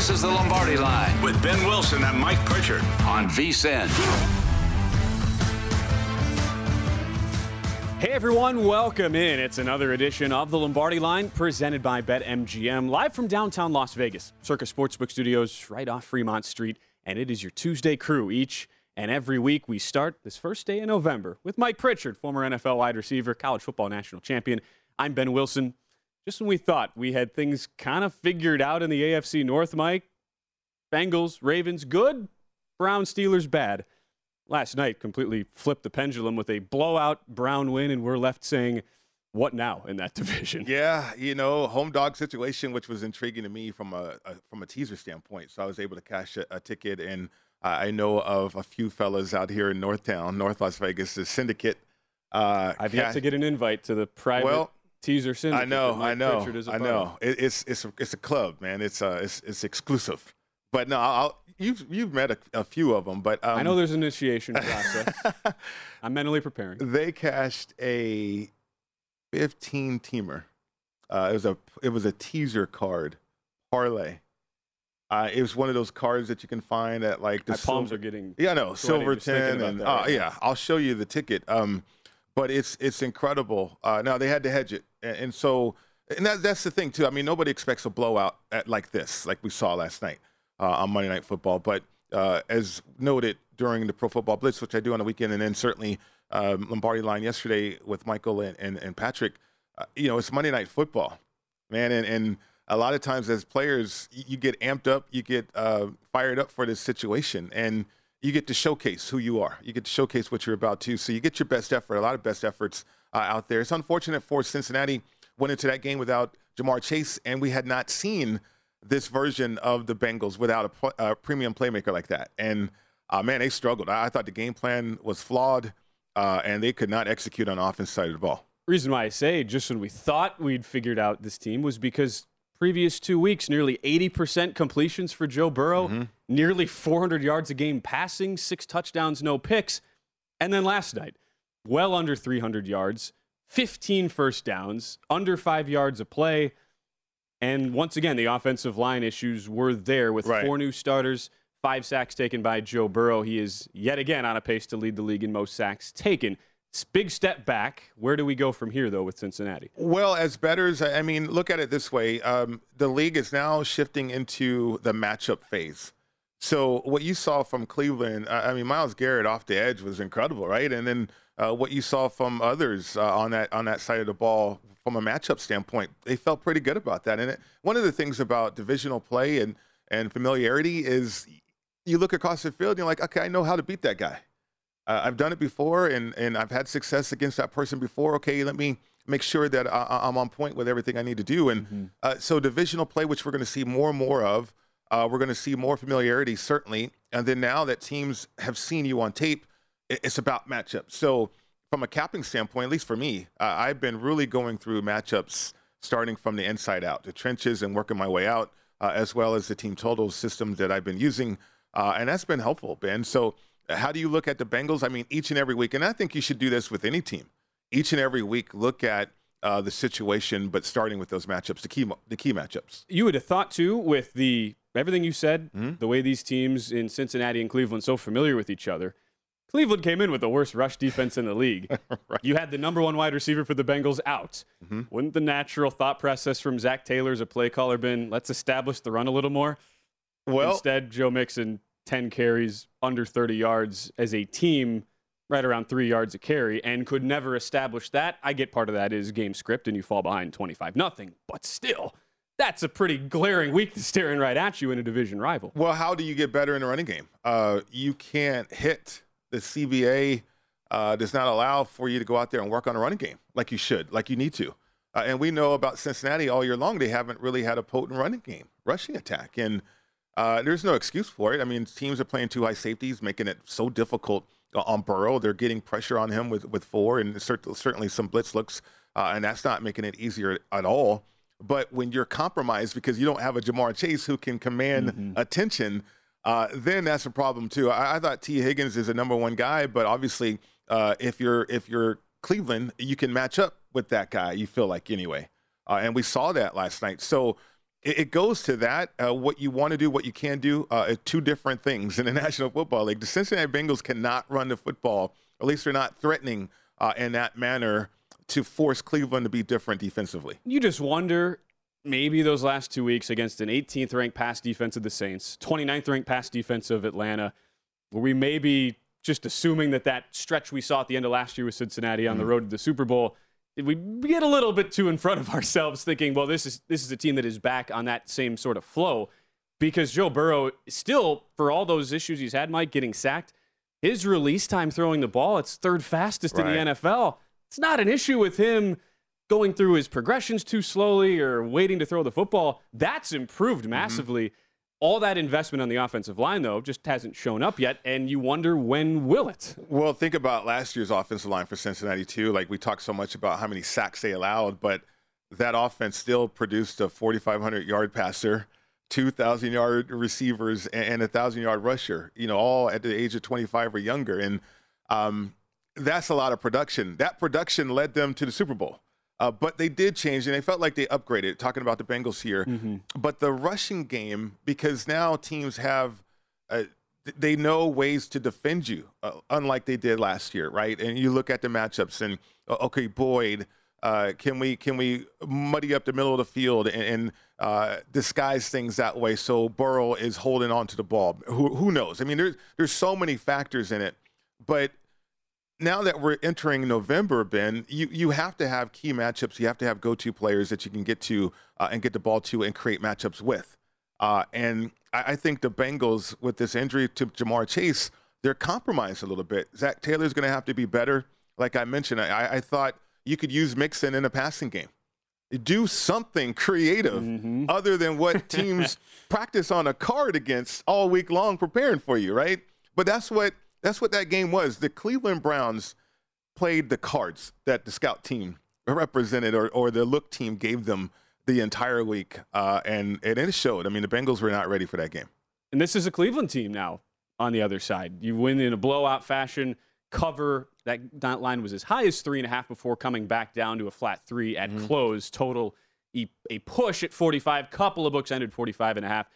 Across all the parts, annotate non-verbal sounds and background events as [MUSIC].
This is the Lombardi line with Ben Wilson and Mike Pritchard on VSIN. Hey everyone, welcome in. It's another edition of the Lombardi Line presented by BetMGM, live from downtown Las Vegas, Circus Sportsbook Studios, right off Fremont Street. And it is your Tuesday crew. Each and every week, we start this first day in November with Mike Pritchard, former NFL wide receiver, college football national champion. I'm Ben Wilson. Just when we thought we had things kind of figured out in the AFC North, Mike, Bengals, Ravens, good, Browns, Steelers, bad. Last night, completely flipped the pendulum with a blowout Brown win, and we're left saying, what now in that [LAUGHS] division? Yeah, you know, home dog situation, which was intriguing to me from a, a from a teaser standpoint. So I was able to cash a, a ticket, and uh, I know of a few fellas out here in Northtown, North Las Vegas, the syndicate. Uh, I've yet to get an invite to the private well, teaser syndicate. I know, I know, I know. It, it's it's a, it's a club, man. It's uh it's it's exclusive. But no, I'll, you've you've met a, a, few of them, but um, I know there's an initiation [LAUGHS] process. I'm mentally preparing. They cashed a 15 teamer. Uh, it was a it was a teaser card parlay. Uh, it was one of those cards that you can find at like the My palms silver, are getting yeah no Silverton and uh, yeah I'll show you the ticket. Um, but it's it's incredible. Uh, now they had to hedge it, and, so and that, that's the thing too. I mean, nobody expects a blowout at, like this, like we saw last night uh, on Monday Night Football. But uh, as noted during the Pro Football Blitz, which I do on the weekend, and then certainly um, Lombardi line yesterday with Michael and and, and Patrick, uh, you know, it's Monday Night Football, man, and and a lot of times as players, you get amped up, you get uh, fired up for this situation, and you get to showcase who you are. You get to showcase what you're about to. So you get your best effort, a lot of best efforts uh, out there. It's unfortunate for Cincinnati went into that game without Ja'Marr Chase, and we had not seen this version of the Bengals without a, a premium playmaker like that. And uh, man, they struggled. I, I, thought the game plan was flawed, uh, and they could not execute on the offense side of the ball. Reason why I say just when we thought we'd figured out this team was because previous two weeks, nearly 80% completions for Joe Burrow, mm-hmm. nearly 400 yards a game passing, six touchdowns, no picks. And then last night, well under 300 yards, 15 first downs, under five yards a play. And once again, the offensive line issues were there with right. four new starters, five sacks taken by Joe Burrow. He is yet again on a pace to lead the league in most sacks taken. Big step back. Where do we go from here, though, with Cincinnati? Well, as betters, I mean, look at it this way: um, the league is now shifting into the matchup phase. So what you saw from Cleveland, I mean, Myles Garrett off the edge was incredible, right? And then uh, what you saw from others uh, on that on that side of the ball from a matchup standpoint, they felt pretty good about that. And it, one of the things about divisional play and and familiarity is you look across the field and you're like, okay, I know how to beat that guy. Uh, I've done it before, and and I've had success against that person before. Okay, let me make sure that I, am on point with everything I need to do. And mm-hmm. uh, so divisional play, which we're going to see more and more of, uh, we're going to see more familiarity certainly. And then now that teams have seen you on tape, it's about matchups. So from a capping standpoint, at least for me, uh, I've been really going through matchups starting from the inside out, the trenches, and working my way out, uh, as well as the team total systems that I've been using, uh, and that's been helpful, Ben. So how do you look at the Bengals? I mean, each and every week, and I think you should do this with any team. Each and every week, look at uh, the situation, but starting with those matchups, the key the key matchups. You would have thought too, with the everything you said, mm-hmm. the way these teams in Cincinnati and Cleveland so familiar with each other. Cleveland came in with the worst rush defense in the league. [LAUGHS] right. You had the number one wide receiver for the Bengals out. Mm-hmm. Wouldn't the natural thought process from Zac Taylor as a play caller been let's establish the run a little more? Well, instead, Joe Mixon 10 carries under 30 yards as a team right around three yards a carry and could never establish that. I get part of that is game script and you fall behind 25 nothing, but still, that's a pretty glaring weakness staring right at you in a division rival. Well, how do you get better in a running game? Uh, you can't hit the CBA. Uh, does not allow for you to go out there and work on a running game like you should, like you need to. Uh, and we know about Cincinnati all year long; they haven't really had a potent running game, rushing attack, and uh, there's no excuse for it. I mean, teams are playing two high safeties, making it so difficult on Burrow. They're getting pressure on him with, with four and certainly some blitz looks, uh, and that's not making it easier at all. But when you're compromised because you don't have a Ja'Marr Chase who can command mm-hmm. attention, uh, then that's a problem too. I, I, thought Tee Higgins is a number one guy, but obviously, uh, if you're if you're Cleveland, you can match up with that guy. You feel like anyway, uh, and we saw that last night. So it, goes to that. Uh, what you want to do, what you can do, uh, two different things in the [LAUGHS] National Football League. The Cincinnati Bengals cannot run the football, at least they're not threatening uh, in that manner to force Cleveland to be different defensively. You just wonder maybe those last two weeks against an 18th ranked pass defense of the Saints, 29th ranked pass defense of Atlanta, where we maybe just assuming that that stretch we saw at the end of last year with Cincinnati on mm. the road to the Super Bowl – we get a little bit too in front of [LAUGHS] ourselves thinking, well, this is this is a team that is back on that same sort of flow because Joe Burrow still, for all those issues he's had, Mike, getting sacked, his release time throwing the ball, it's third fastest right. in the NFL. It's not an issue with him going through his progressions too slowly or waiting to throw the football. That's improved mm-hmm. massively. Mm-hmm. All that investment on the offensive line, though, just hasn't shown up yet, and you wonder when will it? Well, think about last year's offensive line for Cincinnati, too. Like, we talked so much about how many sacks they allowed, but that offense still produced a 4,500 yard passer, 2,000 yard receivers, and a 1,000 yard rusher, you know, all at the age of 25 or younger. And um, that's a lot of production. That production led them to the Super Bowl. Uh, but they did change, and they felt like they upgraded. Talking about the Bengals here, mm-hmm. but the rushing game because now teams have, uh, they know ways to defend you, uh, unlike they did last year, right? And you look at the matchups, and uh, okay, Boyd, uh, can we can we muddy up the middle of the field and, and uh, disguise things that way so Burrow is holding on to the ball? Who who knows? I mean, there's there's so many factors in it, but now that we're entering November, Ben, you, you have to have key matchups. You have to have go to players that you can get to uh, and get the ball to and create matchups with. Uh, and I, I, think the Bengals, with this injury to Ja'Marr Chase, they're compromised a little bit. Zac Taylor's going to have to be better. Like I mentioned, I, I, thought you could use Mixon in a passing game. Do something creative mm-hmm. other than what [LAUGHS] teams practice on a card against all week long preparing for you, right? But that's what that's what that game was. The Cleveland Browns played the cards that the scout team represented or, or the look team gave them the entire week. Uh, and, and it showed. I mean, the Bengals were not ready for that game. And this is a Cleveland team now on the other side. You win in a blowout fashion, cover. That, line was as high as three and a half before coming back down to a flat three at mm-hmm. close. Total a, a push at 45. Couple of books ended 45 and a half.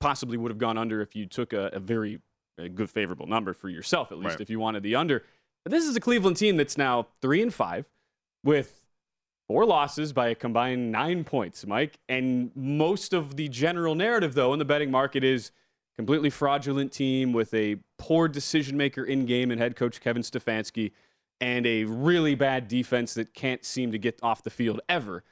Possibly would have gone under if you took a, a very a good favorable number for yourself, at least right. if you wanted the under. But this is a Cleveland team that's now three and five with four losses by a combined nine points, Mike. And most of the general narrative, though, in the betting market is completely fraudulent team with a poor decision maker in game and head coach Kevin Stefanski and a really bad defense that can't seem to get off the field ever.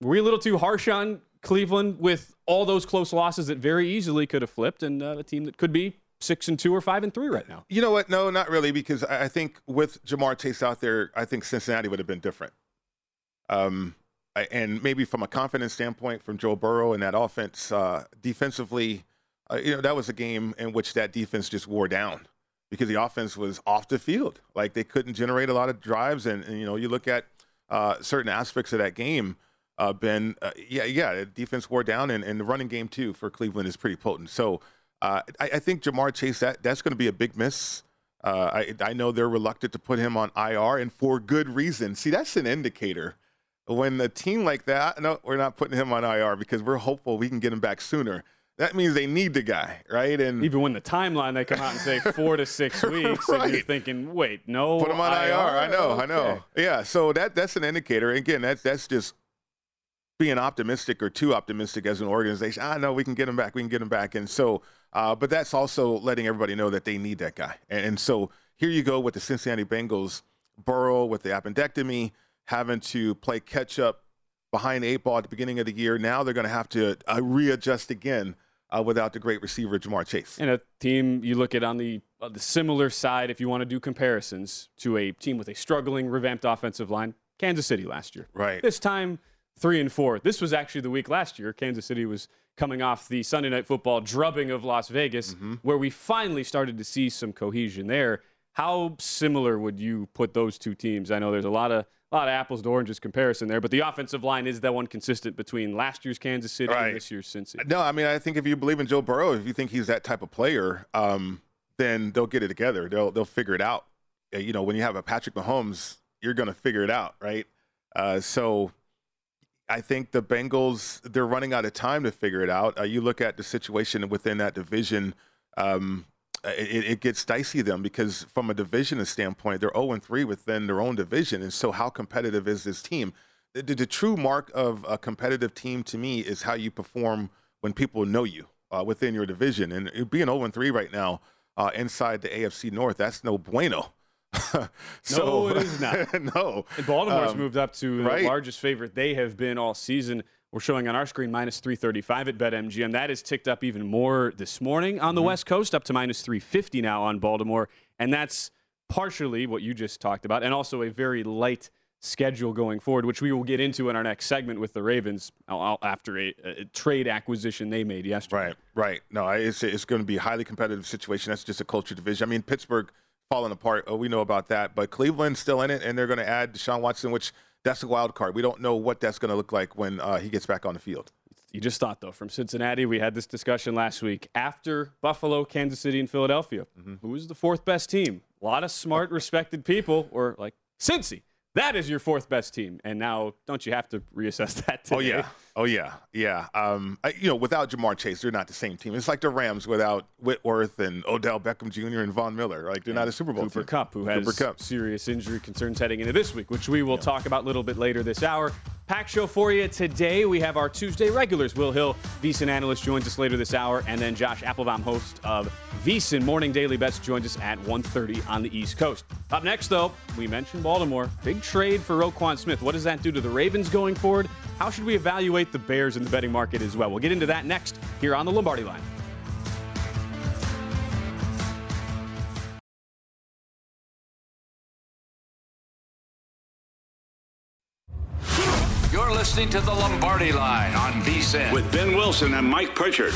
Were we a little too harsh on Cleveland with all those close losses that very easily could have flipped and uh, a team that could be six and two or five and three right now. You know what? No, not really, because I think with Ja'Marr Chase out there, I think Cincinnati would have been different. Um, and maybe from a confidence standpoint, from Joe Burrow and that offense, uh, defensively, uh, you know, that was a game in which that defense just wore down because the offense was off the field. Like they couldn't generate a lot of drives, and, and you know, you look at uh, certain aspects of that game. Uh, ben, uh, yeah, yeah, defense wore down, and, and the running game too for Cleveland is pretty potent. So uh, I, I, think Ja'Marr Chase that that's going to be a big miss. Uh, I, I know they're reluctant to put him on IR, and for good reason. See, that's an indicator when a team like that, no, we're not putting him on IR because we're hopeful we can get him back sooner. That means they need the guy, right? And even when the timeline they come out and say four to six [LAUGHS] weeks, right. and you're thinking, wait, no, put him on IR. IR. I know, okay. I know. Yeah, so that that's an indicator. Again, that's that's just being optimistic or too optimistic as an organization. I know we can get him back. We can get him back. And so, uh, but that's also letting everybody know that they need that guy. And, and so here you go with the Cincinnati Bengals, Burrow with the appendectomy, having to play catch up behind eight ball at the beginning of the year. Now they're going to have to uh, readjust again uh, without the great receiver Ja'Marr Chase. And a team you look at on the uh, the similar side, if you want to do comparisons to a team with a struggling, revamped offensive line, Kansas City last year. Right. This time, three and four. This was actually the week last year. Kansas City was coming off the Sunday Night Football drubbing of Las Vegas, mm-hmm. where we finally started to see some cohesion there. How similar would you put those two teams? I know there's a lot of a lot of apples to oranges comparison there, but the offensive line is that one consistent between last year's Kansas City right. and this year's Cincy. No, I mean I think if you believe in Joe Burrow, if you think he's that type of player, um, then they'll get it together. They'll they'll figure it out. You know, when you have a Patrick Mahomes, you're going to figure it out, right? Uh, so I think the Bengals they're running out of time to figure it out. Uh, you look at the situation within that division. Um, it, it, gets dicey them because from a division standpoint, they're 0 3 within their own division. And so, how competitive is this team? The, the, the, true mark of a competitive team to me is how you perform when people know you uh, within your division. And being 0 3 right now uh, inside the AFC North, that's no bueno. [LAUGHS] so, no, it is not. [LAUGHS] no. And Baltimore's um, moved up to right? the largest favorite they have been all season. We're showing on our screen minus 335 at BetMGM. That has ticked up even more this morning on the mm-hmm. West Coast, up to minus 350 now on Baltimore. And that's partially what you just talked about, and also a very light schedule going forward, which we will get into in our next segment with the Ravens after a, a trade acquisition they made yesterday. Right, right. No, it's, it's going to be a highly competitive situation. That's just a culture division. I mean, Pittsburgh falling apart. Oh, we know about that. But Cleveland's still in it, and they're going to add Deshaun Watson, which – that's a wild card. We don't know what that's going to look like when uh, he gets back on the field. You just thought, though, from Cincinnati, we had this discussion last week. After Buffalo, Kansas City, and Philadelphia, mm-hmm. who is the fourth best team? A lot of smart, respected people were like, Cincy. That is your fourth best team, and now don't you have to reassess [LAUGHS] that? Today? Oh yeah, oh yeah, yeah. Um, you know, without Ja'Marr Chase, they're not the same team. It's like the Rams without Whitworth and Odell Beckham Jr. and Von Miller. Like they're and not a Super Bowl Cooper team. Kupp, who has Kupp. serious injury concerns heading into this week, which we will yeah. talk about a little bit later this hour. Pack show for you today. We have our Tuesday regulars. Will Hill, VSiN analyst, joins us later this hour, and then Josh Applebaum, host of VSiN Morning Daily Bets, joins us at 1.30 on the East Coast. Up next, though, we mentioned Baltimore. Big trade for Roquan Smith. What does that do to the Ravens going forward? How should we evaluate the Bears in the betting market as well? We'll get into that next here on the Lombardi line. You're listening to the Lombardi line on VSiN with Ben Wilson and Mike Pritchard.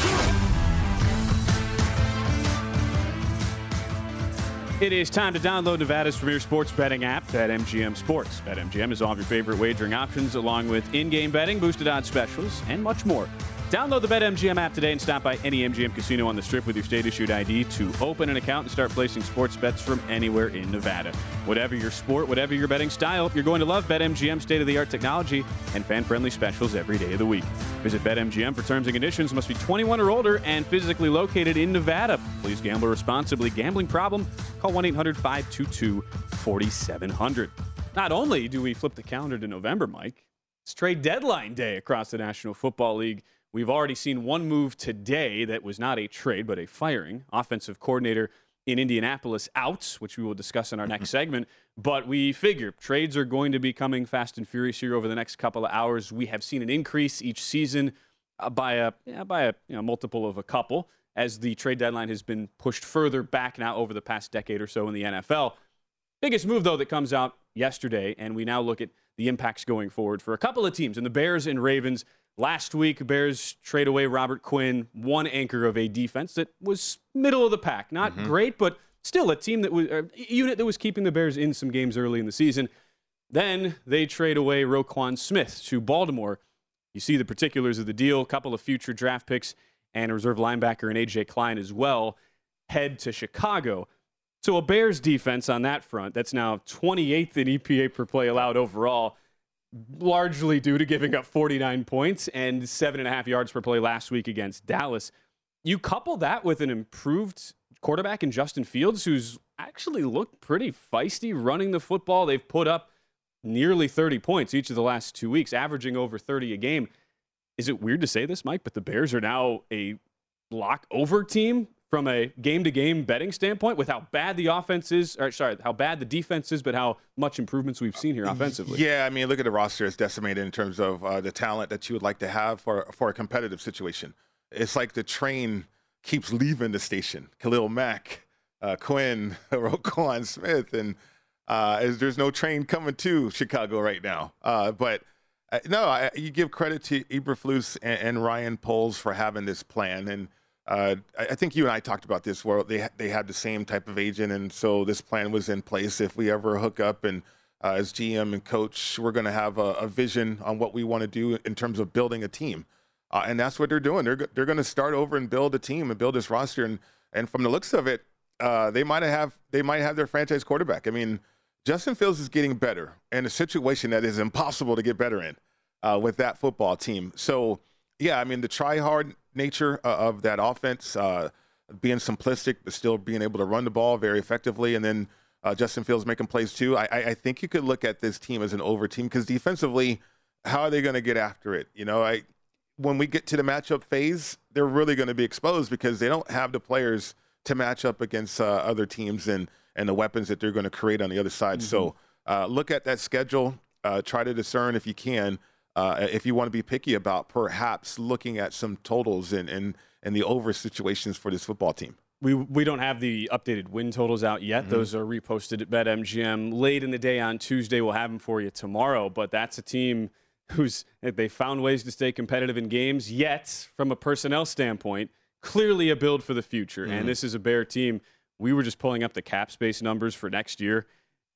It is time to download Nevada's premier sports betting app, BetMGM Sports. BetMGM is all of your favorite wagering options, along with in-game betting, boosted odds specials, and much more. Download the BetMGM app today and stop by any MGM casino on the strip with your state issued ID to open an account and start placing sports bets from anywhere in Nevada. Whatever your sport, whatever your betting style, you're going to love BetMGM state of the art technology and fan friendly specials every day of the week. Visit BetMGM for terms and conditions. Must be 21 or older and physically located in Nevada. Please gamble responsibly. Gambling problem? Call 1 800 522 4700. Not only do we flip the calendar to November, Mike, it's trade deadline day across the National Football League. We've already seen one move today that was not a trade, but a firing. Offensive coordinator in Indianapolis out, which we will discuss in our next segment. But we figure trades are going to be coming fast and furious here over the next couple of hours. We have seen an increase each season uh, by a yeah, by a you know, multiple of a couple as the trade deadline has been pushed further back now over the past decade or so in the NFL. Biggest move though that comes out yesterday, and we now look at the impacts going forward for a couple of teams, and the Bears and Ravens Last week, Bears trade away Robert Quinn, one anchor of a defense that was middle of the pack. Not mm-hmm. great, but still a team that was a unit that was keeping the Bears in some games early in the season. Then they trade away Roquan Smith to Baltimore. You see the particulars of the deal, a couple of future draft picks and a reserve linebacker and AJ Klein as well head to Chicago. So a Bears defense on that front that's now 28th in EPA per play allowed overall largely due to giving up 49 points and seven and a half yards per play last week against Dallas. You couple that with an improved quarterback in Justin Fields, who's actually looked pretty feisty running the football. They've put up nearly 30 points each of the last two weeks, averaging over 30 a game. Is it weird to say this, Mike? But the Bears are now a lock over team from a game to game betting standpoint with how bad the offense is, or sorry, how bad the defense is, but how much improvements we've seen here offensively. Yeah, I mean, look at the roster; it's decimated in terms of uh, the talent that you would like to have for for a competitive situation. It's like the train keeps leaving the station. Khalil Mack, uh, Quinn, [LAUGHS] Roquan Smith, and uh, there's no train coming to Chicago right now. Uh, but uh, no, I, you give credit to Eberflus and, and Ryan Poles for having this plan and uh, I think you and I talked about this where they they had the same type of agent, and so this plan was in place. If we ever hook up and uh, as GM and coach, we're going to have a, a, vision on what we want to do in terms of building a team, uh, and that's what they're doing. They're they're going to start over and build a team and build this roster, and and from the looks of it, uh, they might have they might have their franchise quarterback. I mean, Justin Fields is getting better in a situation that is impossible to get better in uh, with that football team. So yeah, I mean the try hard nature uh, of that offense, uh, being simplistic but still being able to run the ball very effectively, and then uh, Justin Fields making plays too. I, I, think you could look at this team as an over team because defensively, how are they going to get after it? You know, I when we get to the matchup phase, they're really going to be exposed because they don't have the players to match up against uh, other teams and and the weapons that they're going to create on the other side. Mm-hmm. So uh, look at that schedule. Uh, try to discern if you can uh, if you want to be picky about perhaps looking at some totals and and and the over situations for this football team. We, we don't have the updated win totals out yet. Mm-hmm. Those are reposted at BetMGM late in the day on Tuesday. We'll have them for you tomorrow. But that's a team who's they found ways to stay competitive in games. Yet, from a personnel standpoint, clearly a build for the future. Mm-hmm. And this is a Bear team. We were just pulling up the cap space numbers for next year.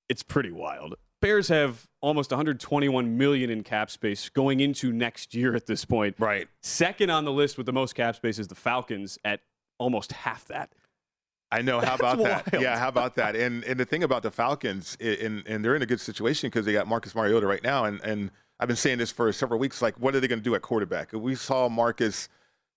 It's pretty wild. Bears have almost 121 million in cap space going into next year at this point. Right. Second on the list with the most cap space is the Falcons at almost half that. I know. How [LAUGHS] about that? Yeah, how about that? And and the thing about the Falcons, and and they're in a good situation because they got Marcus Mariota right now, and and I've been saying this for several weeks. Like, what are they going to do at quarterback? We saw Marcus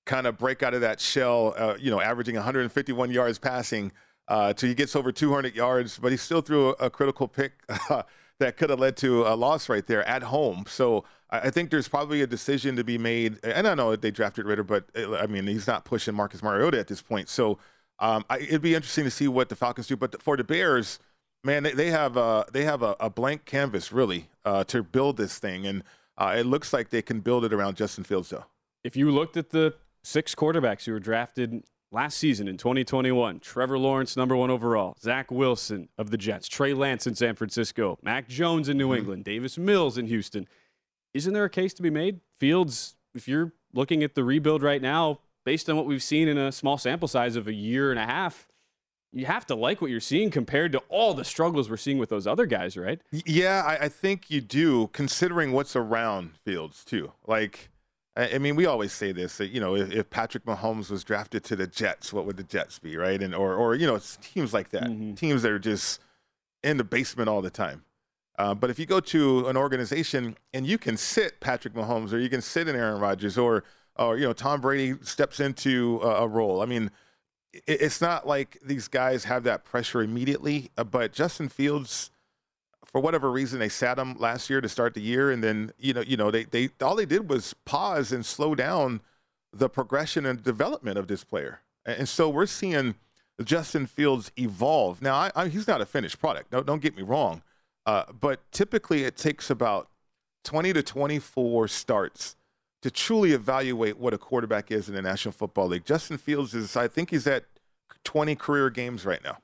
kind of break out of that shell, uh, you know, averaging 151 yards passing uh, till he gets over 200 yards, but he still threw a, a critical pick. [LAUGHS] that could have led to a loss right there at home. So I think there's probably a decision to be made. And I know they drafted Ridder, but uh, I mean he's not pushing Marcus Mariota at this point. So um, I, it'd be interesting to see what the Falcons do. But for the Bears, man, they, they have a they have a, a blank canvas really uh, to build this thing, and uh, it looks like they can build it around Justin Fields though. If you looked at the six quarterbacks who were drafted last season in 2021, Trevor Lawrence, number one overall, Zach Wilson of the Jets, Trey Lance in San Francisco, Mac Jones in New mm-hmm. England, Davis Mills in Houston. Isn't there a case to be made? Fields, if you're looking at the rebuild right now, based on what we've seen in a small sample size of a year and a half, you have to like what you're seeing compared to all the struggles we're seeing with those other guys, right? Yeah, I, I think you do, considering what's around Fields, too. Like, I mean, we always say this that you know, if, if, Patrick Mahomes was drafted to the Jets, what would the Jets be, right? And or or you know, teams like that, mm-hmm. teams that are just in the basement all the time. Uh, but if you go to an organization and you can sit Patrick Mahomes, or you can sit in Aaron Rodgers, or or you know, Tom Brady steps into a, a role. I mean, it, it's not like these guys have that pressure immediately. Uh, but Justin Fields for whatever reason they sat him last year to start the year, and then you know you know they they all they did was pause and slow down the progression and development of this player, and so we're seeing Justin Fields evolve. Now I, I, he's not a finished product. No, don't get me wrong, uh, but typically it takes about 20 to 24 starts to truly evaluate what a quarterback is in the National Football League. Justin Fields is I think he's at 20 career games right now.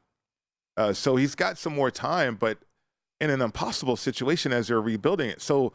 Uh, so he's got some more time, but in an impossible situation as they're rebuilding it. So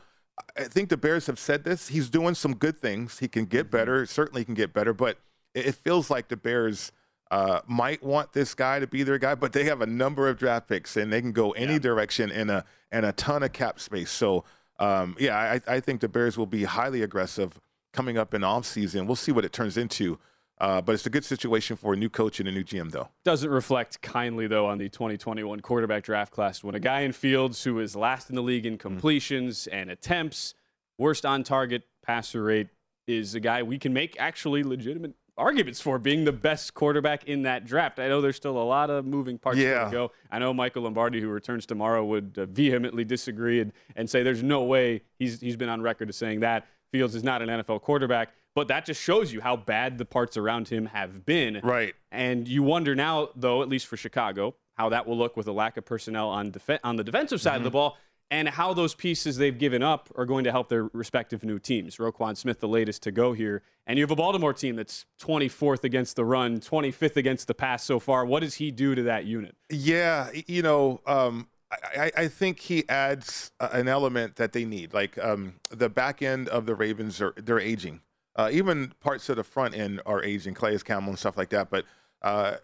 I think the Bears have said this. He's doing some good things. He can get mm-hmm. better. Certainly can get better. But it feels like the Bears uh, might want this guy to be their guy, but they have a number of draft picks and they can go any yeah. direction in a and a ton of cap space. So um, yeah, I, I, think the Bears will be highly aggressive coming up in off season. We'll see what it turns into. Uh, but it's a good situation for a new coach and a new GM, though. Doesn't reflect kindly, though, on the 2021 quarterback draft class when a guy in Fields who is last in the league in mm-hmm. completions mm-hmm. and attempts, worst on target passer rate, is a guy we can make actually legitimate arguments for being the best quarterback in that draft. I know there's still a lot of moving parts yeah. to go. I know Michael Lombardi, who returns tomorrow, would uh, vehemently disagree and, and say there's no way he's he's been on record as saying that Fields is not an NFL quarterback. But that just shows you how bad the parts around him have been. Right. And you wonder now, though, at least for Chicago, how that will look with a lack of personnel on def- on the defensive side mm-hmm. of the mm-hmm. ball and how those pieces they've given up are going to help their respective new teams. Roquan Smith, the latest to go here. And you have a Baltimore team that's 24th against the run, 25th against the pass so far. What does he do to that unit? Yeah, you know, um, I, I, think he adds an element that they need. Like um, the back end of the Ravens are they're aging. Uh, even parts of the front end are aging, Calais Campbell and stuff like that. But uh,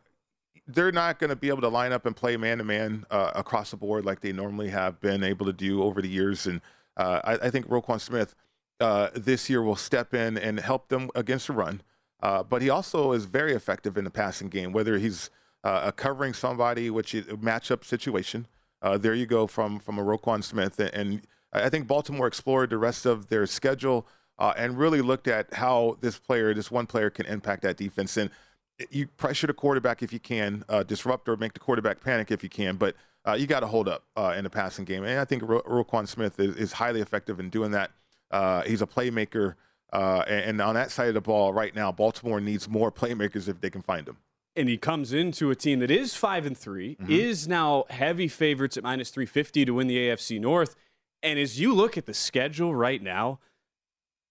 they're not going to be able to line up and play man to man across the board like they normally have been able to do over the years. And uh, I, I, think Roquan Smith uh, this year will step in and help them against the run. Uh, but he also is very effective in the passing game, whether he's uh, covering somebody, which is a matchup situation. Uh, there you go from from a Roquan Smith, and I think Baltimore explored the rest of their schedule uh, and really looked at how this player, this one player, can impact that defense. And you pressure the quarterback if you can, uh, disrupt or make the quarterback panic if you can, but uh, you got to hold up uh, in the passing game. And I think Ro- Roquan Smith is, is, highly effective in doing that. Uh, he's a playmaker. Uh, and, on that side of the ball right now, Baltimore needs more playmakers if they can find them. And he comes into a team that is five and 3 mm-hmm. is now heavy favorites at minus three fifty to win the AFC North. And as you look at the schedule right now,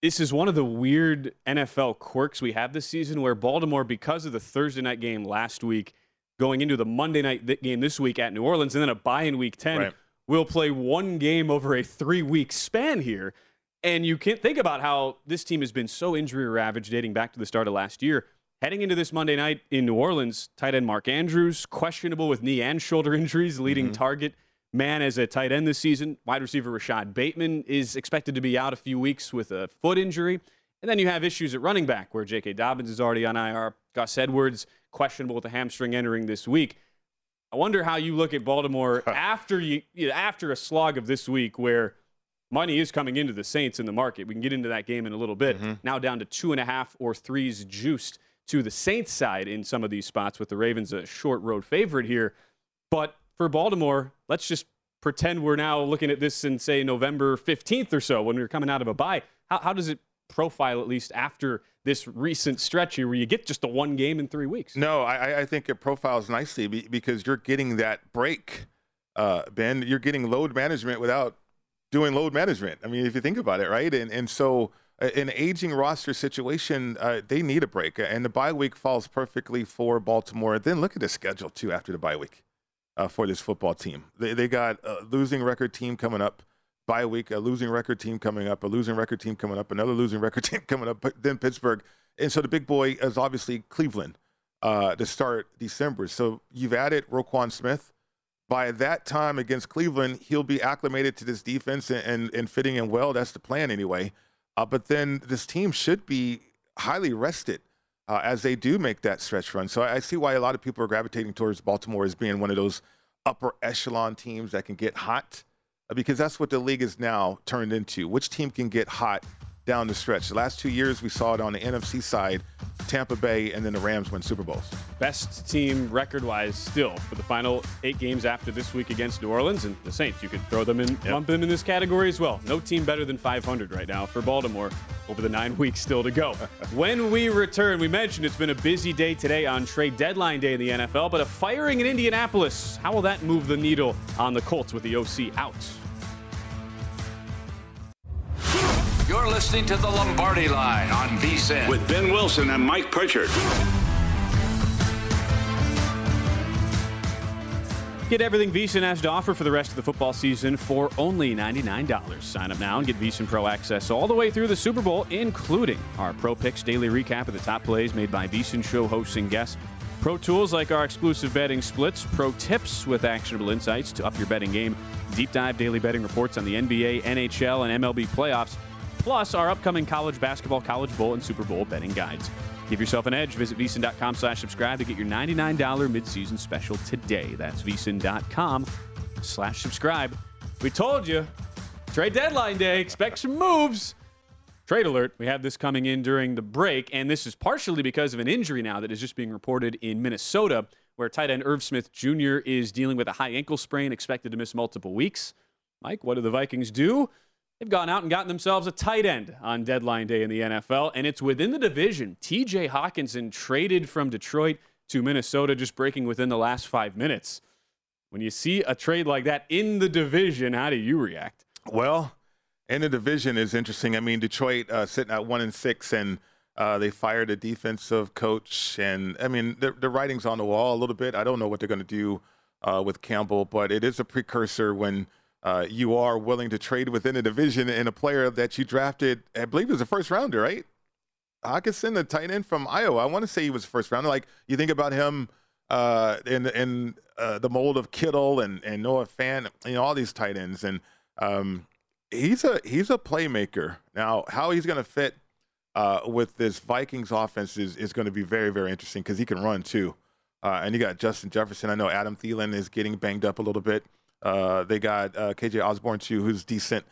this is one of the weird NFL quirks we have this season where Baltimore, because of the Thursday night game last week, going into the Monday night game this week at New Orleans, and then a bye in week 10, right. will play one game over a three week span here. And you can't think about how this team has been so injury ravaged dating back to the start of last year. Heading into this Monday night in New Orleans, tight end Mark Andrews, questionable with knee and shoulder [LAUGHS] injuries, leading mm-hmm. target man as a tight end this season. Wide receiver Rashod Bateman is expected to be out a few weeks with a foot injury. And then you have issues at running back where J.K. Dobbins is already on IR. Gus Edwards, questionable with a hamstring entering this week. I wonder how you look at Baltimore [LAUGHS] after you, you know, after a slog of this week where money is coming into the Saints in the market. We can get into that game in a little bit. Mm-hmm. Now down to two and a half or threes juiced to the Saints side in some of these spots with the Ravens a short road favorite here. But for Baltimore, let's just pretend we're now looking at this in, say, November 15th or so when we are coming out of a bye. How, how does it profile, at least after this recent stretch here where you get just the one game in three weeks? No, I, I think it profiles nicely because you're getting that break, uh, Ben. You're getting load management without doing load management. I mean, if you think about it, right? And, and so uh, an aging roster situation, uh, they need a break. And the bye week falls perfectly for Baltimore. Then look at the schedule, too, after the bye week uh, for this football team. They, they got a losing record team coming up by week, a losing record team coming up, a losing record team coming up, another losing record [LAUGHS] team coming up, then Pittsburgh. And so the big boy is obviously Cleveland uh, to start December. So you've added Roquan Smith. By that time against Cleveland, he'll be acclimated to this defense and, and, and fitting in well. That's the plan anyway. Uh, but then this team should be highly rested uh, as they do make that stretch run. So I, I, see why a lot of people are gravitating towards Baltimore as being one of those upper echelon teams that can get hot, uh, because that's what the league is now turned into. Which team can get hot down the stretch. The last two years, we saw it on the NFC side Tampa Bay and then the Rams win Super Bowls. Best team record wise still for the final eight games after this week against New Orleans and the Saints. You could throw them in, yep. lump them in this category as well. No team better than 500 right now for Baltimore over the nine [LAUGHS] weeks still to go. [LAUGHS] when we return, we mentioned it's been a busy day today on trade deadline day in the NFL, but a firing in Indianapolis. How will that move the needle on the Colts with the OC out? You're listening to the Lombardi Line on VSIN with Ben Wilson and Mike Pritchard. Get everything VSIN has to offer for the rest of the football season for only $99. Sign up now and get VSIN Pro access all the way through the Super Bowl, including our Pro Picks daily recap of the top plays made by VSIN show hosts and guests. Pro tools like our exclusive betting splits, pro tips with actionable insights to up your betting game, deep dive daily betting reports on the NBA, NHL, and MLB playoffs plus our upcoming college basketball, college bowl, and Super Bowl betting guides. Give yourself an edge. Visit VSIN.com slash subscribe to get your $99 midseason special today. That's VSIN.com slash subscribe. We told you, trade deadline day, expect some moves. Trade alert. We have this coming in during the break, and this is partially because of an injury now that is just being reported in Minnesota, where tight end Irv Smith Jr. is dealing with a high ankle sprain, expected to miss multiple weeks. Mike, what do the Vikings do? They've gone out and gotten themselves a tight end on deadline day in the NFL, and it's within the division. TJ Hockenson traded from Detroit to Minnesota, just breaking within the last five minutes. When you see a trade like that in the division, how do you react? Well, in the division is interesting. I mean, Detroit uh, sitting at one and six, and uh, they fired a defensive coach, and I mean, the, the writing's on the wall a little bit. I don't know what they're going to do uh, with Campbell, but it is a precursor when uh, you are willing to trade within a division and a player that you drafted, I believe it was a first rounder, right? Hockenson, the tight end from Iowa. I want to say he was first rounder. Like you think about him uh, in in uh, the mold of Kittle and, and Noah Fant, you know, all these tight ends, and um, he's a he's a playmaker. Now, how he's going to fit uh, with this Vikings offense is, is going to be very very interesting because he can run too. Uh, and you got Justin Jefferson. I know Adam Thielen is getting banged up a little bit. Uh, they got uh, KJ Osborne too, who's decent.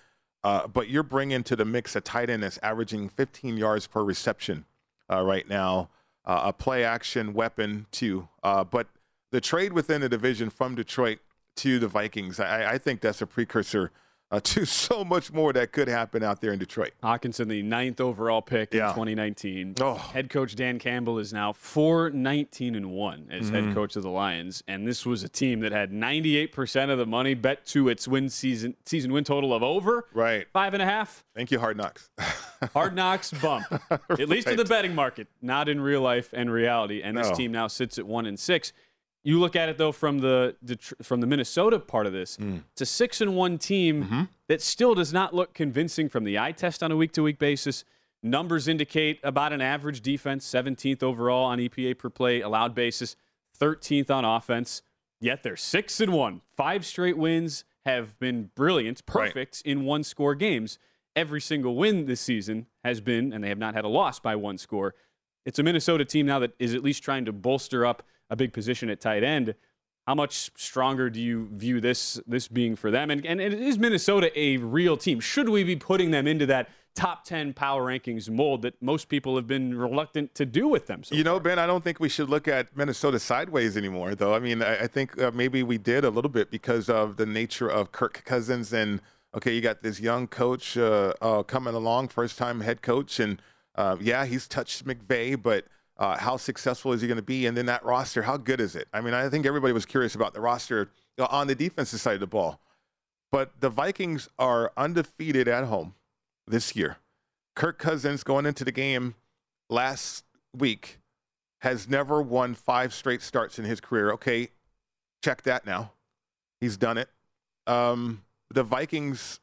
Uh, but you're bringing to the mix a tight end that's averaging 15 yards per reception uh, right now, uh, a play action weapon too. But the trade within the division from Detroit to the Vikings, I, I think that's a precursor uh, [LAUGHS] to so much more that could happen out there in Detroit. Hockenson, the ninth overall pick Yeah. in 2019. Oh. Head coach Dan Campbell is now 4 19 and 1 as Mm-hmm. head coach of the Lions. And this was a team that had 98% of the money bet to its win season season win total of over Right. five and a half. Thank you, Hard Knocks. [LAUGHS] Hard knocks bump. At least in the betting market, not in real life and reality. And this team now sits at one and six. You look at it though from the, the from the Minnesota part of this. Mm. It's a six and one team Mm-hmm. that still does not look convincing from the eye test on a week to week basis. Numbers indicate about an average defense, 17th overall on EPA per play allowed basis, 13th on offense. Yet they're six and one. Five straight wins have been brilliant, Right. perfect in one score games. Every single win this season has been, and they have not had a loss by one score. It's a Minnesota team now that is at least trying to bolster up a big position at tight end. How much stronger do you view this this being for them? And, and is Minnesota a real team? Should we be putting them into that top 10 power rankings mold that most people have been reluctant to do with them? So You know, Ben, I don't think we should look at Minnesota sideways anymore, though. I mean, I, I think uh, maybe we did a little bit because of the nature of Kirk Cousins. And, okay, you got this young coach uh, uh, coming along, first time head coach. And, uh, yeah, he's touched McVay, but uh, how successful is he going to be? And then that roster, how good is it? I mean, I think everybody was curious about the roster uh, on the defensive side of the ball. But the Vikings are undefeated at home this year. Kirk Cousins going into the game last week has never won five straight starts in his career. Okay, check that now. He's done it. Um, the Vikings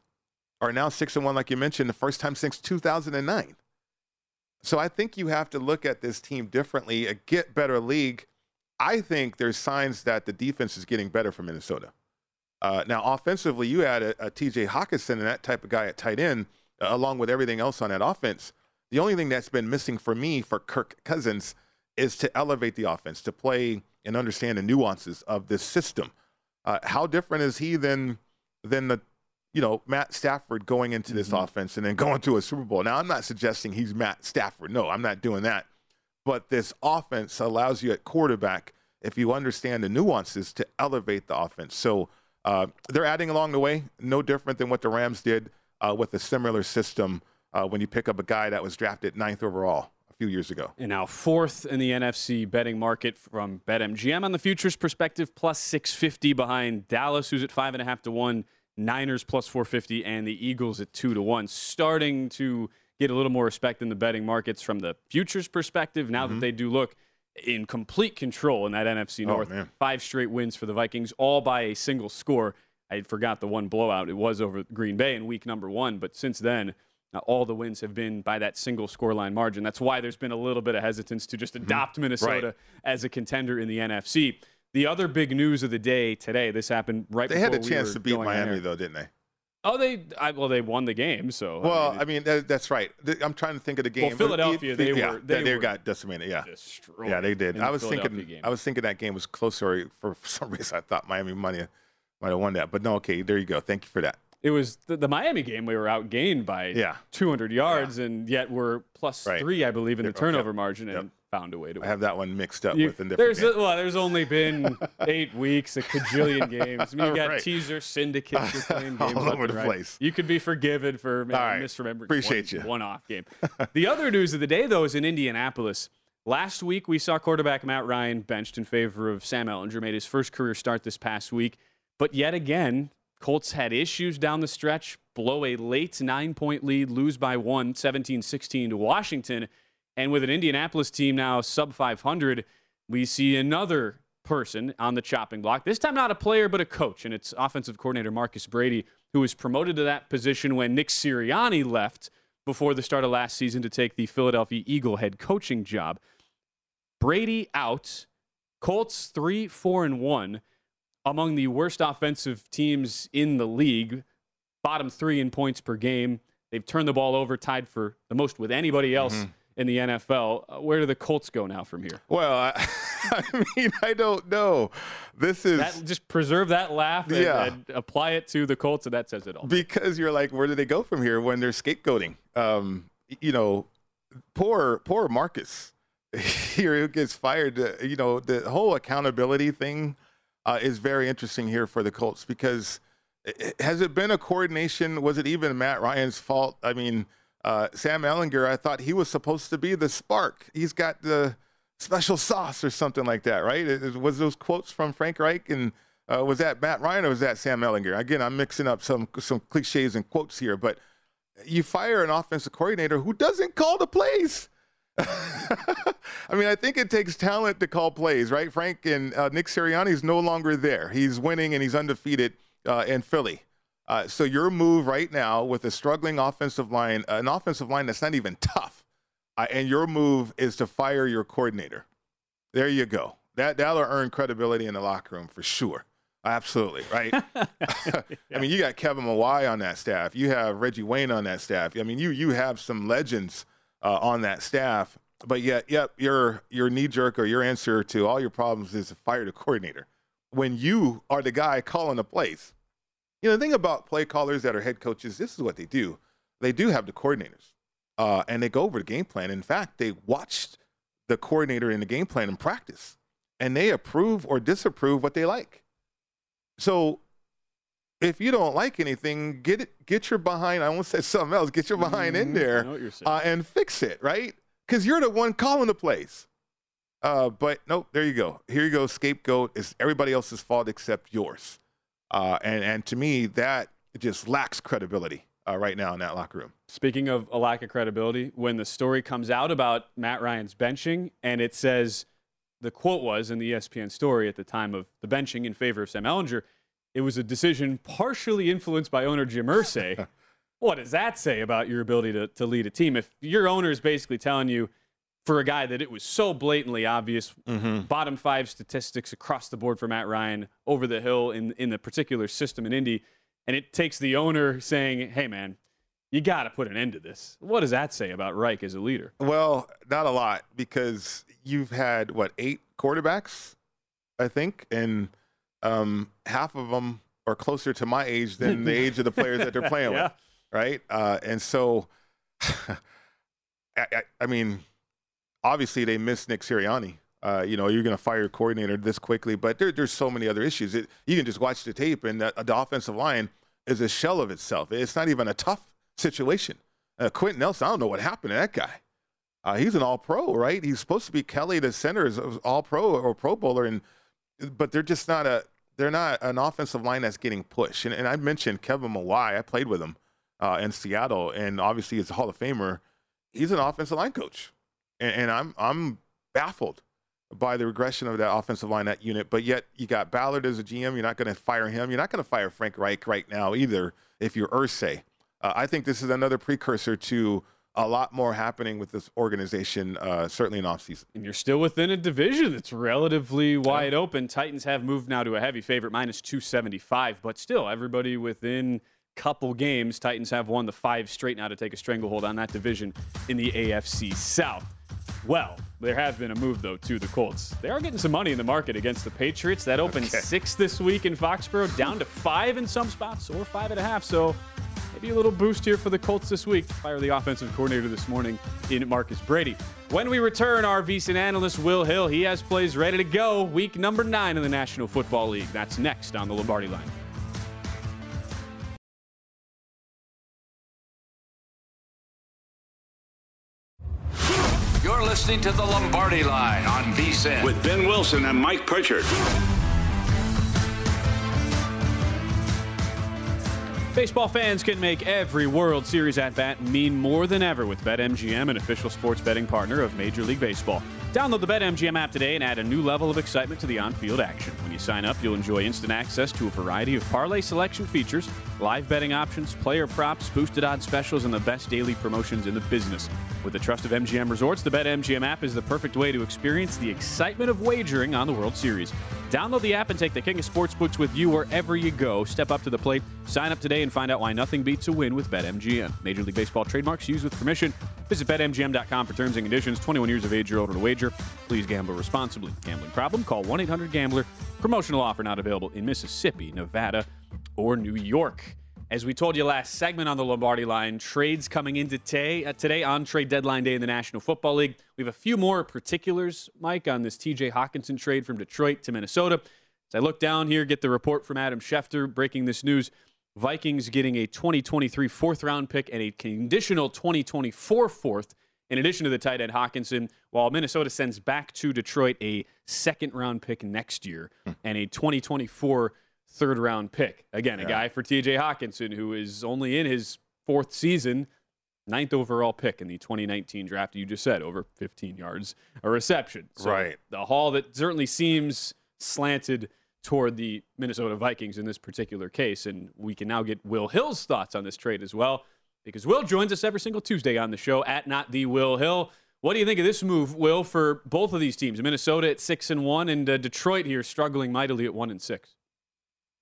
are now six and one, like you mentioned, the first time since 2009. So I think you have to look at this team differently, a get better league. I think there's signs that the defense is getting better for Minnesota. Uh, now, offensively, you add a, a TJ Hockenson and that type of guy at tight end, uh, along with everything else on that offense. The only thing that's been missing for me for Kirk Cousins is to elevate the offense, to play and understand the nuances of this system. Uh, how different is he than than the you know Matt Stafford going into this offense and then going to a Super Bowl? Now, I'm not suggesting he's Matt Stafford. No, I'm not doing that. But this offense allows you at quarterback, if you understand the nuances, to elevate the offense. So uh, they're adding along the way, no different than what the Rams did uh, with a similar system uh, when you pick up a guy that was drafted ninth overall a few years ago. And now fourth in the NFC betting market from BetMGM on the futures perspective, plus 650 behind Dallas, who's at five and a half to one, Niners plus 450, and the Eagles at two to one. Starting to get a little more respect in the betting markets from the futures perspective now that they do look in complete control in that NFC Mm-hmm. Oh, North. man. Five straight wins for the Vikings, all by a single score. I forgot the one blowout. It was over Green Bay in week number one, but since then, uh, all the wins have been by that single scoreline margin. That's why there's been a little bit of hesitance to just adopt Minnesota Mm-hmm. Right. as a contender in the NFC. The other big news of the day today, this happened right They before had a chance to beat Miami, though, didn't they? Oh, they I, well they won the game. So Well, I mean, I mean, that, that's right. I'm trying to think of the game. Well, Philadelphia, they yeah, were- they they, were got decimated. Yeah, destroyed yeah, they did. I was thinking, game. I was thinking that game was closer. For, [LAUGHS] for some reason, I thought Miami money might have won that. But no, okay, there you go. Thank you for that. it was the, the Miami game. We were outgained by Yeah. 200 yards, and yet we're plus Right. three, I believe, in the turnover yep, margin, and yep. Found a way to. I have that one mixed up You- with a different there's game. a, well, there's only been [LAUGHS] eight weeks, a cajillion [LAUGHS] games. I mean, you got Right. teaser syndicates, you're playing [LAUGHS] games left over the right. place. You could be forgiven for maybe All right. misremembering Appreciate one, you. one-off game. the other news of the day, though, is in Indianapolis. Last week, we saw quarterback Matt Ryan benched in favor of Sam Ehlinger, made his first career start this past week. But yet again, Colts had issues down the stretch, blow a late nine point lead, lose by one, 17 16 to Washington. And with an Indianapolis team now sub 500, we see another person on the chopping block. This time, not a player, but a coach. And it's offensive coordinator Marcus Brady, who was promoted to that position when Nick Sirianni left before the start of last season to take the Philadelphia Eagle head coaching job. Brady out. Colts 3 4 and 1 among the worst offensive teams in the league, bottom three in points per game. They've turned the ball over, tied for the most with anybody else Mm-hmm. In the NFL. Uh, Where do the Colts go now from here? Well, I, [LAUGHS] I mean, I don't know. This is That, just preserve that laugh and, Yeah. and apply it to the Colts, and that says it all. because you're like, where do they go from here when they're scapegoating? Um, you know, poor poor Marcus [LAUGHS] here who gets fired. uh, You know, the whole accountability thing uh, is very interesting here for the Colts because i- i- has it been a coordination? Was it even Matt Ryan's fault? I mean, uh, Sam Ehlinger, I thought he was supposed to be the spark. He's got the special sauce or something like that, right? It- it- was those quotes from Frank Reich and uh, was that Matt Ryan or was that Sam Ehlinger? Again, I'm mixing up some some cliches and quotes here, but you fire an offensive coordinator who doesn't call the plays. [LAUGHS] I mean, I think it takes talent to call plays, right? Frank and uh, Nick is no longer there. He's winning and he's undefeated uh, in Philly. Uh, so your move right now with a struggling offensive line, an offensive line that's not even tough, uh, and your move is to fire your coordinator. There you go. That that'll earn credibility in the locker room for sure. Absolutely, right? [LAUGHS] I mean, you got Kevin Mawae on that staff. You have Reggie Wayne on that staff. I mean, you you have some legends uh, on that staff. But yet, yep, your your knee jerk or your answer to all your problems is to fire the coordinator when you are the guy calling the plays. You know, the thing about play callers that are head coaches, this is what they do. They do have the coordinators, uh, and they go over the game plan. In fact, they watched the coordinator in the game plan in practice, and they approve or disapprove what they like. So if you don't like anything, get it, get your behind. I almost said something else. Get your behind in Mhm, there I know what you're saying. uh, and fix it, right? Because you're the one calling the plays. Uh, but nope, there you go. Here you go. Scapegoat is everybody else's fault except yours. Uh, and and to me, that just lacks credibility uh, right now in that locker room. Speaking of a lack of credibility, when the story comes out about Matt Ryan's benching and it says the quote was in the ESPN story at the time of the benching in favor of Sam Ehlinger, it was a decision partially influenced by owner Jim Irsay. [LAUGHS] what does that say about your ability to, to lead a team? If your owner is basically telling you for a guy that it was so blatantly obvious, bottom five statistics across the board for Matt Ryan over the hill in, in the particular system in Indy, and it takes the owner saying, hey, man, you got to put an end to this. What does that say about Reich as a leader? Well, not a lot because you've had what eight quarterbacks, I think, and um, half of them are closer to my age than the [LAUGHS] age of the players that they're playing [LAUGHS] Yeah. with, right? Uh, and so, [SIGHS] I, I, I mean, obviously they miss Nick Sirianni. Uh, you know, you're going to fire your coordinator this quickly, but there, there's so many other issues. It, you can just watch the tape, and the, the offensive line is a shell of itself. It's not even a tough situation. Uh, Quenton Nelson, I don't know what happened to that guy. Uh, he's an All Pro, right? He's supposed to be Kelly, the center, is All Pro or Pro Bowler, and but they're just not a they're not an offensive line that's getting pushed. And, and I mentioned Kevin Mawae. I played with him uh, in Seattle, and obviously he's a Hall of Famer. He's an offensive line coach, and, and I'm I'm baffled by the regression of that offensive line, that unit. But yet you got Ballard as a GM. You're not going to fire him. You're not going to fire Frank Reich right now either. If you're Irsay, uh, I think this is another precursor to a lot more happening with this organization, uh, certainly in offseason. And you're still within a division that's relatively wide open. Titans have moved now to a heavy favorite, minus 275, but still everybody within couple games, Titans have won the five straight now to take a stranglehold on that division in the AFC South. Well, there have been a move, though, to the Colts. They are getting some money in the market against the Patriots. That opened okay. six this week in Foxborough, down to five in some spots, or five and a half. So maybe a little boost here for the Colts this week. Fire the offensive coordinator this morning in Marcus Brady. When we return, our VSiN analyst Will Hill, he has plays ready to go. Week number nine in the National Football League. That's next on the Lombardi line. You're listening to the Lombardi Line on VSiN with Ben Wilson and Mike Pritchard. Baseball fans can make every World Series at bat mean more than ever with BetMGM, an official sports betting partner of Major League Baseball. Download the BetMGM app today and add a new level of excitement to the on field action. When you sign up, you'll enjoy instant access to a variety of parlay selection features, live betting options, player props, boosted odds specials, and the best daily promotions in the business. With the trust of MGM Resorts, the BetMGM app is the perfect way to experience the excitement of wagering on the World Series. Download the app and take the king of sportsbooks with you wherever you go. Step up to the plate, sign up today, and find out why nothing beats a win with BetMGM. Major League Baseball trademarks used with permission. Visit BetMGM.com for terms and conditions. 21 years of age or older to wager. Please gamble responsibly. Gambling problem? Call 1 800 Gambler. Promotional offer not available in Mississippi, Nevada, or New York. As we told you last segment on the Lombardi line, trades coming into today, uh, today on trade deadline day in the National Football League. We have a few more particulars, Mike, on this TJ Hockenson trade from Detroit to Minnesota. As I look down here, get the report from Adam Schefter breaking this news. Vikings getting a 2023 fourth round pick and a conditional 2024 fourth, in addition to the tight end Hockenson, while Minnesota sends back to Detroit a second round pick next year hmm. and a 2024 third round pick. Again, yeah. a guy for TJ Hockenson, who is only in his fourth season, ninth overall pick in the 2019 draft. You just said over 15 yards a reception. So right. The haul that certainly seems slanted toward the Minnesota Vikings in this particular case. And we can now get Will Hill's thoughts on this trade as well, because Will joins us every single Tuesday on the show at Not the Will Hill. What do you think of this move, Will, for both of these teams? Minnesota at six and one, and uh, Detroit here struggling mightily at one and six.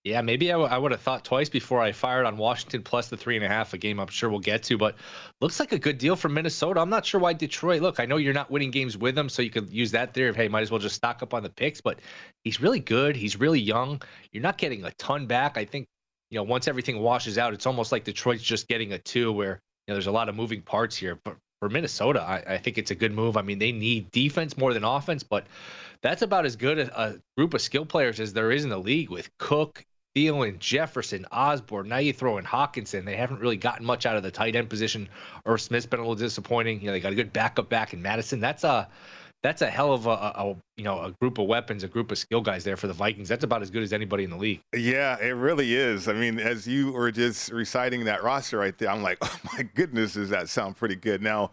Yeah, maybe I, w- I would have thought twice before I fired on Washington plus the three and a half, a game I'm sure we'll get to. But looks like a good deal for Minnesota. I'm not sure why Detroit. Look, I know you're not winning games with him, so you could use that theory of hey, might as well just stock up on the picks. But he's really good. He's really young. You're not getting a ton back. I think you know once everything washes out, it's almost like Detroit's just getting a two, where you know there's a lot of moving parts here. But for Minnesota, I, I think it's a good move. I mean, they need defense more than offense, but that's about as good a, group of skill players as there is in the league with Cook, Thielen, Jefferson, Osborn. Now you throw in Hockenson. They haven't really gotten much out of the tight end position. Irv Smith's been a little disappointing. You know, they got a good backup back in Mattison. That's a that's a hell of a, a, you know a group of weapons, a group of skill guys there for the Vikings. That's about as good as anybody in the league. Yeah, it really is. I mean, as you were just reciting that roster right there, I'm like, [LAUGHS] oh my goodness, does that sound pretty good? Now,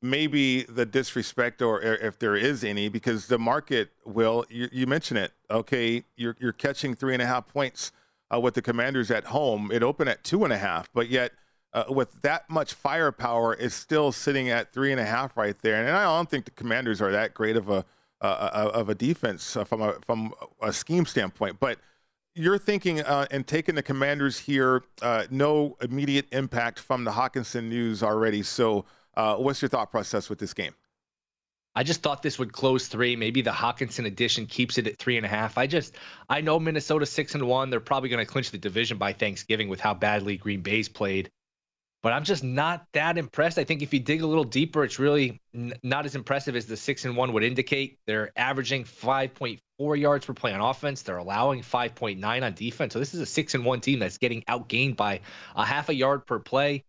maybe the disrespect, or if there is any, because the market will. You, you mentioned it. Okay, you're you're catching three and a half points uh, with the Commanders at home. It opened at two and a half, but yet uh, with that much firepower, is still sitting at three and a half right there. And I don't think the Commanders are that great of a uh, of a defense uh, from a from a scheme standpoint, but. You're thinking uh, and taking the Commanders here. Uh, no immediate impact from the Hockenson news already. So, what's your thought process with this game? I just thought this would close three. Maybe the Hockenson edition keeps it at three and a half. I just, I know Minnesota six and one. They're probably going to clinch the division by Thanksgiving with how badly Green Bay's played. But I'm just not that impressed. I think if you dig a little deeper, it's really n- not as impressive as the six and one would indicate. They're averaging 5.4 yards per play on offense. They're allowing 5.9 on defense. So this is a six and one team that's getting outgained by a half a yard per play.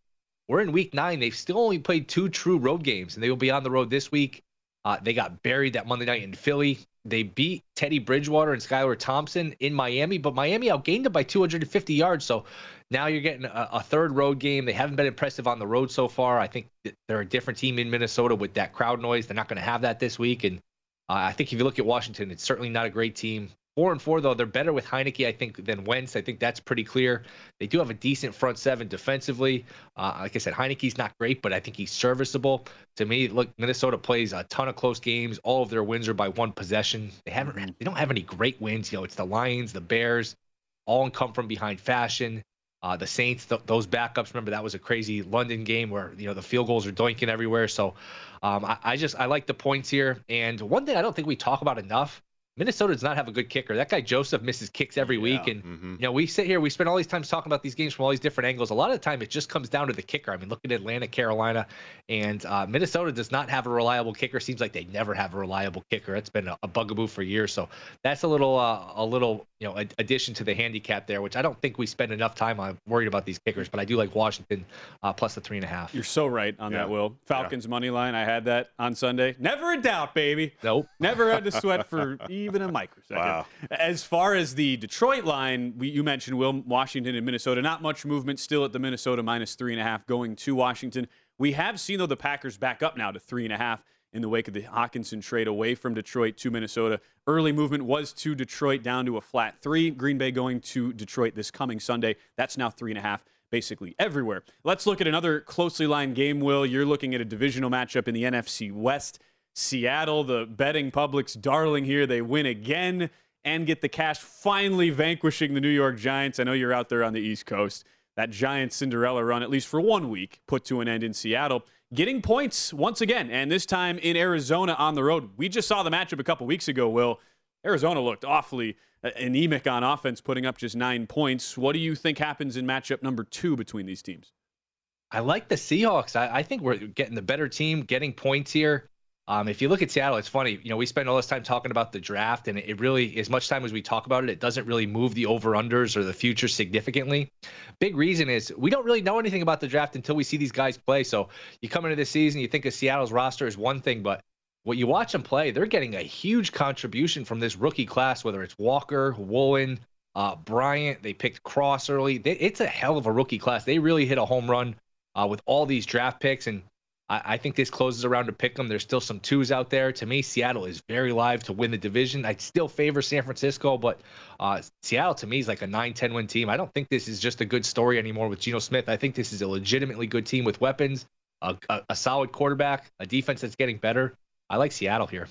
We're in week nine. They've still only played two true road games, and they will be on the road this week. Uh, they got buried that Monday night in Philly. They beat Teddy Bridgewater and Skylar Thompson in Miami, but Miami outgained them by 250 yards. So now you're getting a, a, third road game. They haven't been impressive on the road so far. I think they're a different team in Minnesota with that crowd noise. They're not going to have that this week. And uh, I think if you look at Washington, it's certainly not a great team. Four and four though, they're better with Heinicke, I think, than Wentz. I think that's pretty clear. They do have a decent front seven defensively. Uh, like I said, Heinicke's not great, but I think he's serviceable. To me, look, Minnesota plays a ton of close games. All of their wins are by one possession. They haven't, mm-hmm. they don't have any great wins. You know, it's the Lions, the Bears, all in come from behind fashion. Uh, the Saints, th- those backups. Remember that was a crazy London game where you know the field goals are doinking everywhere. So um, I, I, just I like the points here. And one thing I don't think we talk about enough Minnesota does not have a good kicker. That guy Joseph misses kicks every yeah. week, and mm-hmm. you know we sit here, we spend all these times talking about these games from all these different angles. A lot of the time, it just comes down to the kicker. I mean, look at Atlanta, Carolina, and uh, Minnesota does not have a reliable kicker. Seems like they never have a reliable kicker. It's been a, a bugaboo for years. So that's a little uh, a little you know addition to the handicap there, which I don't think we spend enough time on worried about these kickers. But I do like Washington uh, plus the three and a half. You're so right on yeah. that, Will. Falcons yeah. money line. I had that on Sunday. Never a doubt, baby. Nope. Never had to sweat for [LAUGHS] even a microsecond. Wow. As far as the Detroit line, we, you mentioned Will Washington and Minnesota. Not much movement still at the Minnesota minus three and a half going to Washington. We have seen though the Packers back up now to three and a half in the wake of the Hockenson trade away from Detroit to Minnesota. Early movement was to Detroit down to a flat three. Green Bay going to Detroit this coming Sunday. That's now three and a half basically everywhere. Let's look at another closely lined game, Will. You're looking at a divisional matchup in the NFC West. Seattle, the betting public's darling here. They win again and get the cash, finally vanquishing the New York Giants. I know you're out there on the East Coast. That Giants Cinderella run, at least for one week, put to an end in Seattle. Getting points once again, and this time in Arizona on the road. We just saw the matchup a couple weeks ago, Will. Arizona looked awfully uh, anemic on offense, putting up just nine points. What do you think happens in matchup number two between these teams? I like the Seahawks. I, I think we're getting the better team, getting points here. Um, if you look at Seattle, it's funny. You know, we spend all this time talking about the draft, and it really, as much time as we talk about it, it doesn't really move the over unders or the future significantly. Big reason is we don't really know anything about the draft until we see these guys play. So you come into this season, you think of Seattle's roster is one thing, but what you watch them play, they're getting a huge contribution from this rookie class, whether it's Walker, Woolen, uh, Bryant. They picked Cross early. They, it's a hell of a rookie class. They really hit a home run uh, with all these draft picks, and I, think this closes around to pick them. There's still some twos out there. To me, Seattle is very live to win the division. I'd still favor San Francisco, but uh, Seattle to me is like a 9 10 win team. I don't think this is just a good story anymore with Geno Smith. I think this is a legitimately good team with weapons, a, a, a solid quarterback, a defense that's getting better. I like Seattle here.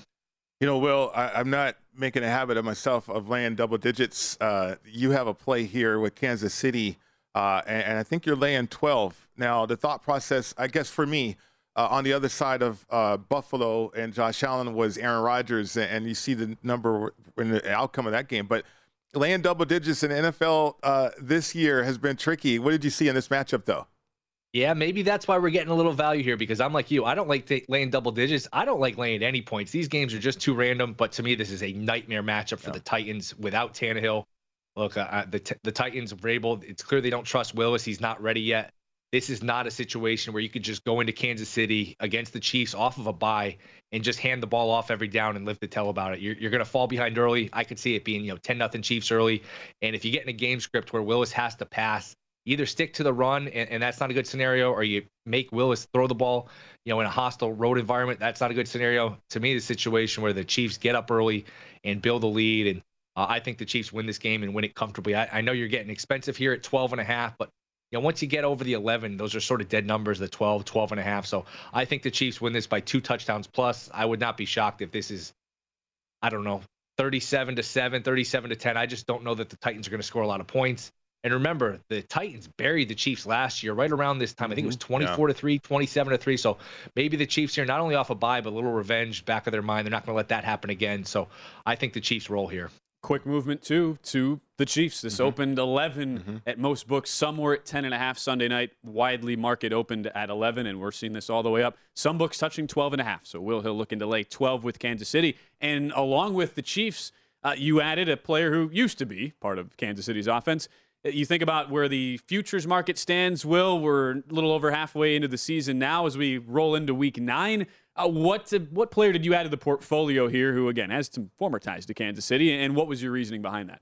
You know, Will, I, am not making a habit of myself of laying double digits. Uh, you have a play here with Kansas City, uh, and, and I think you're laying 12. Now, the thought process, I guess for me, uh, on the other side of uh, Buffalo and Josh Allen was Aaron Rodgers, and you see the number and the outcome of that game. But laying double digits in NFL uh, this year has been tricky. What did you see in this matchup, though? Yeah, maybe that's why we're getting a little value here because I'm like you. I don't like t- laying double digits. I don't like laying any points. These games are just too random. But to me, this is a nightmare matchup for yeah. the Titans without Tannehill. Look, uh, the t- the Titans able. It's clear they don't trust Willis. He's not ready yet. This is not a situation where you could just go into Kansas City against the Chiefs off of a bye and just hand the ball off every down and live to tell about it. You're, you're going to fall behind early. I could see it being, you know, 10 nothing Chiefs early. And if you get in a game script where Willis has to pass, either stick to the run, and, and that's not a good scenario, or you make Willis throw the ball, you know, in a hostile road environment. That's not a good scenario. To me, the situation where the Chiefs get up early and build a lead and uh, I think the Chiefs win this game and win it comfortably. I, I, know you're getting expensive here at 12 and a half, but you know, once you get over the 11, those are sort of dead numbers, the 12, 12 and a half. So I think the Chiefs win this by two touchdowns plus. I would not be shocked if this is, I don't know, 37 to 7, 37 to 10. I just don't know that the Titans are going to score a lot of points. And remember, the Titans buried the Chiefs last year, right around this time. I think it was mm-hmm. 24 yeah. to 3, 27 to 3. So maybe the Chiefs here, not only off a bye, but a little revenge back of their mind. They're not going to let that happen again. So I think the Chiefs roll here quick movement too to the Chiefs. This mm-hmm. opened 11 mm-hmm. at most books. Some were at 10 and a half Sunday night. Widely market opened at 11, and we're seeing this all the way up. Some books touching 12 and a half. So Will Hill looking to lay 12 with Kansas City, and along with the Chiefs, uh, you added a player who used to be part of Kansas City's offense. Uh, you think about where the futures market stands, Will. We're a little over halfway into the season now as we roll into week nine. Uh, what what player did you add to the portfolio here? Who again has some former ties to Kansas City, and what was your reasoning behind that?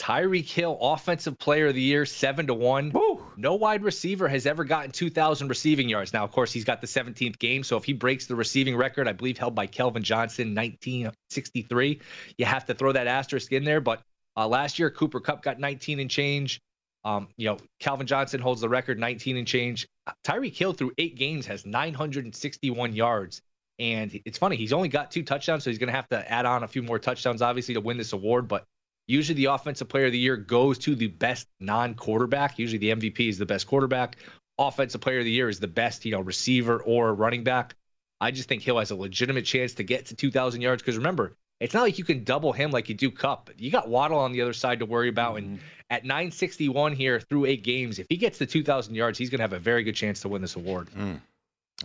Tyreek Hill, Offensive Player of the Year, seven to one. Woo. No wide receiver has ever gotten 2,000 receiving yards. Now, of course, he's got the 17th game, so if he breaks the receiving record, I believe held by Calvin Johnson, 1963, you have to throw that asterisk in there. But uh, last year, Cooper Kupp got 19 and change. Um, you know, Calvin Johnson holds the record, 19 and change. Tyreek Hill through eight games has 961 yards. And it's funny, he's only got two touchdowns, so he's going to have to add on a few more touchdowns, obviously, to win this award. But Usually, the offensive player of the year goes to the best non-quarterback. Usually, the MVP is the best quarterback. Offensive player of the year is the best, you know, receiver or running back. I just think Hill has a legitimate chance to get to 2,000 yards because remember, it's not like you can double him like you do Kupp. You got Waddle on the other side to worry about, mm-hmm. and at 961 here through eight games, if he gets to 2,000 yards, he's going to have a very good chance to win this award. Mm.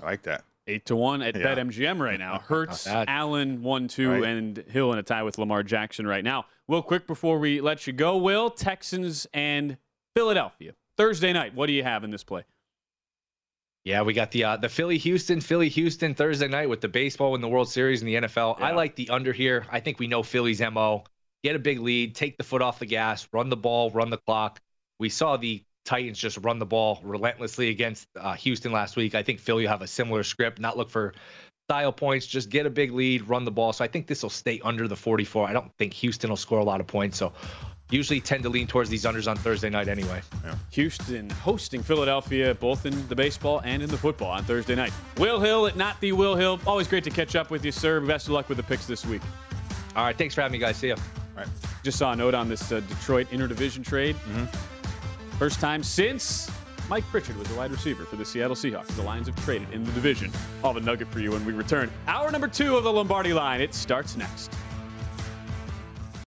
I like that. Eight to one at yeah. BetMGM right now. [LAUGHS] Hurts, Allen one two, right. and Hill in a tie with Lamar Jackson right now. Will, quick before we let you go, Will Texans and Philadelphia Thursday night. What do you have in this play? Yeah, we got the uh, the Philly Houston Philly Houston Thursday night with the baseball in the World Series in the NFL. Yeah. I like the under here. I think we know Philly's mo. Get a big lead, take the foot off the gas, run the ball, run the clock. We saw the Titans just run the ball relentlessly against uh, Houston last week. I think Philly will have a similar script, not look for style points, just get a big lead, run the ball. So I think this will stay under the 44. I don't think Houston will score a lot of points. So usually tend to lean towards these unders on Thursday night anyway. Yeah. Houston hosting Philadelphia both in the baseball and in the football on Thursday night. Will Hill at not the Will Hill. Always great to catch up with you, sir. Best of luck with the picks this week. All right, thanks for having me, guys. See ya. All right. Just saw a note on this uh, Detroit interdivision trade. Mm-hmm. First time since Mike Pritchard was a wide receiver for the Seattle Seahawks. The Lions have traded in the division. I'll have a nugget for you when we return. Hour number two of the Lombardi line. It starts next.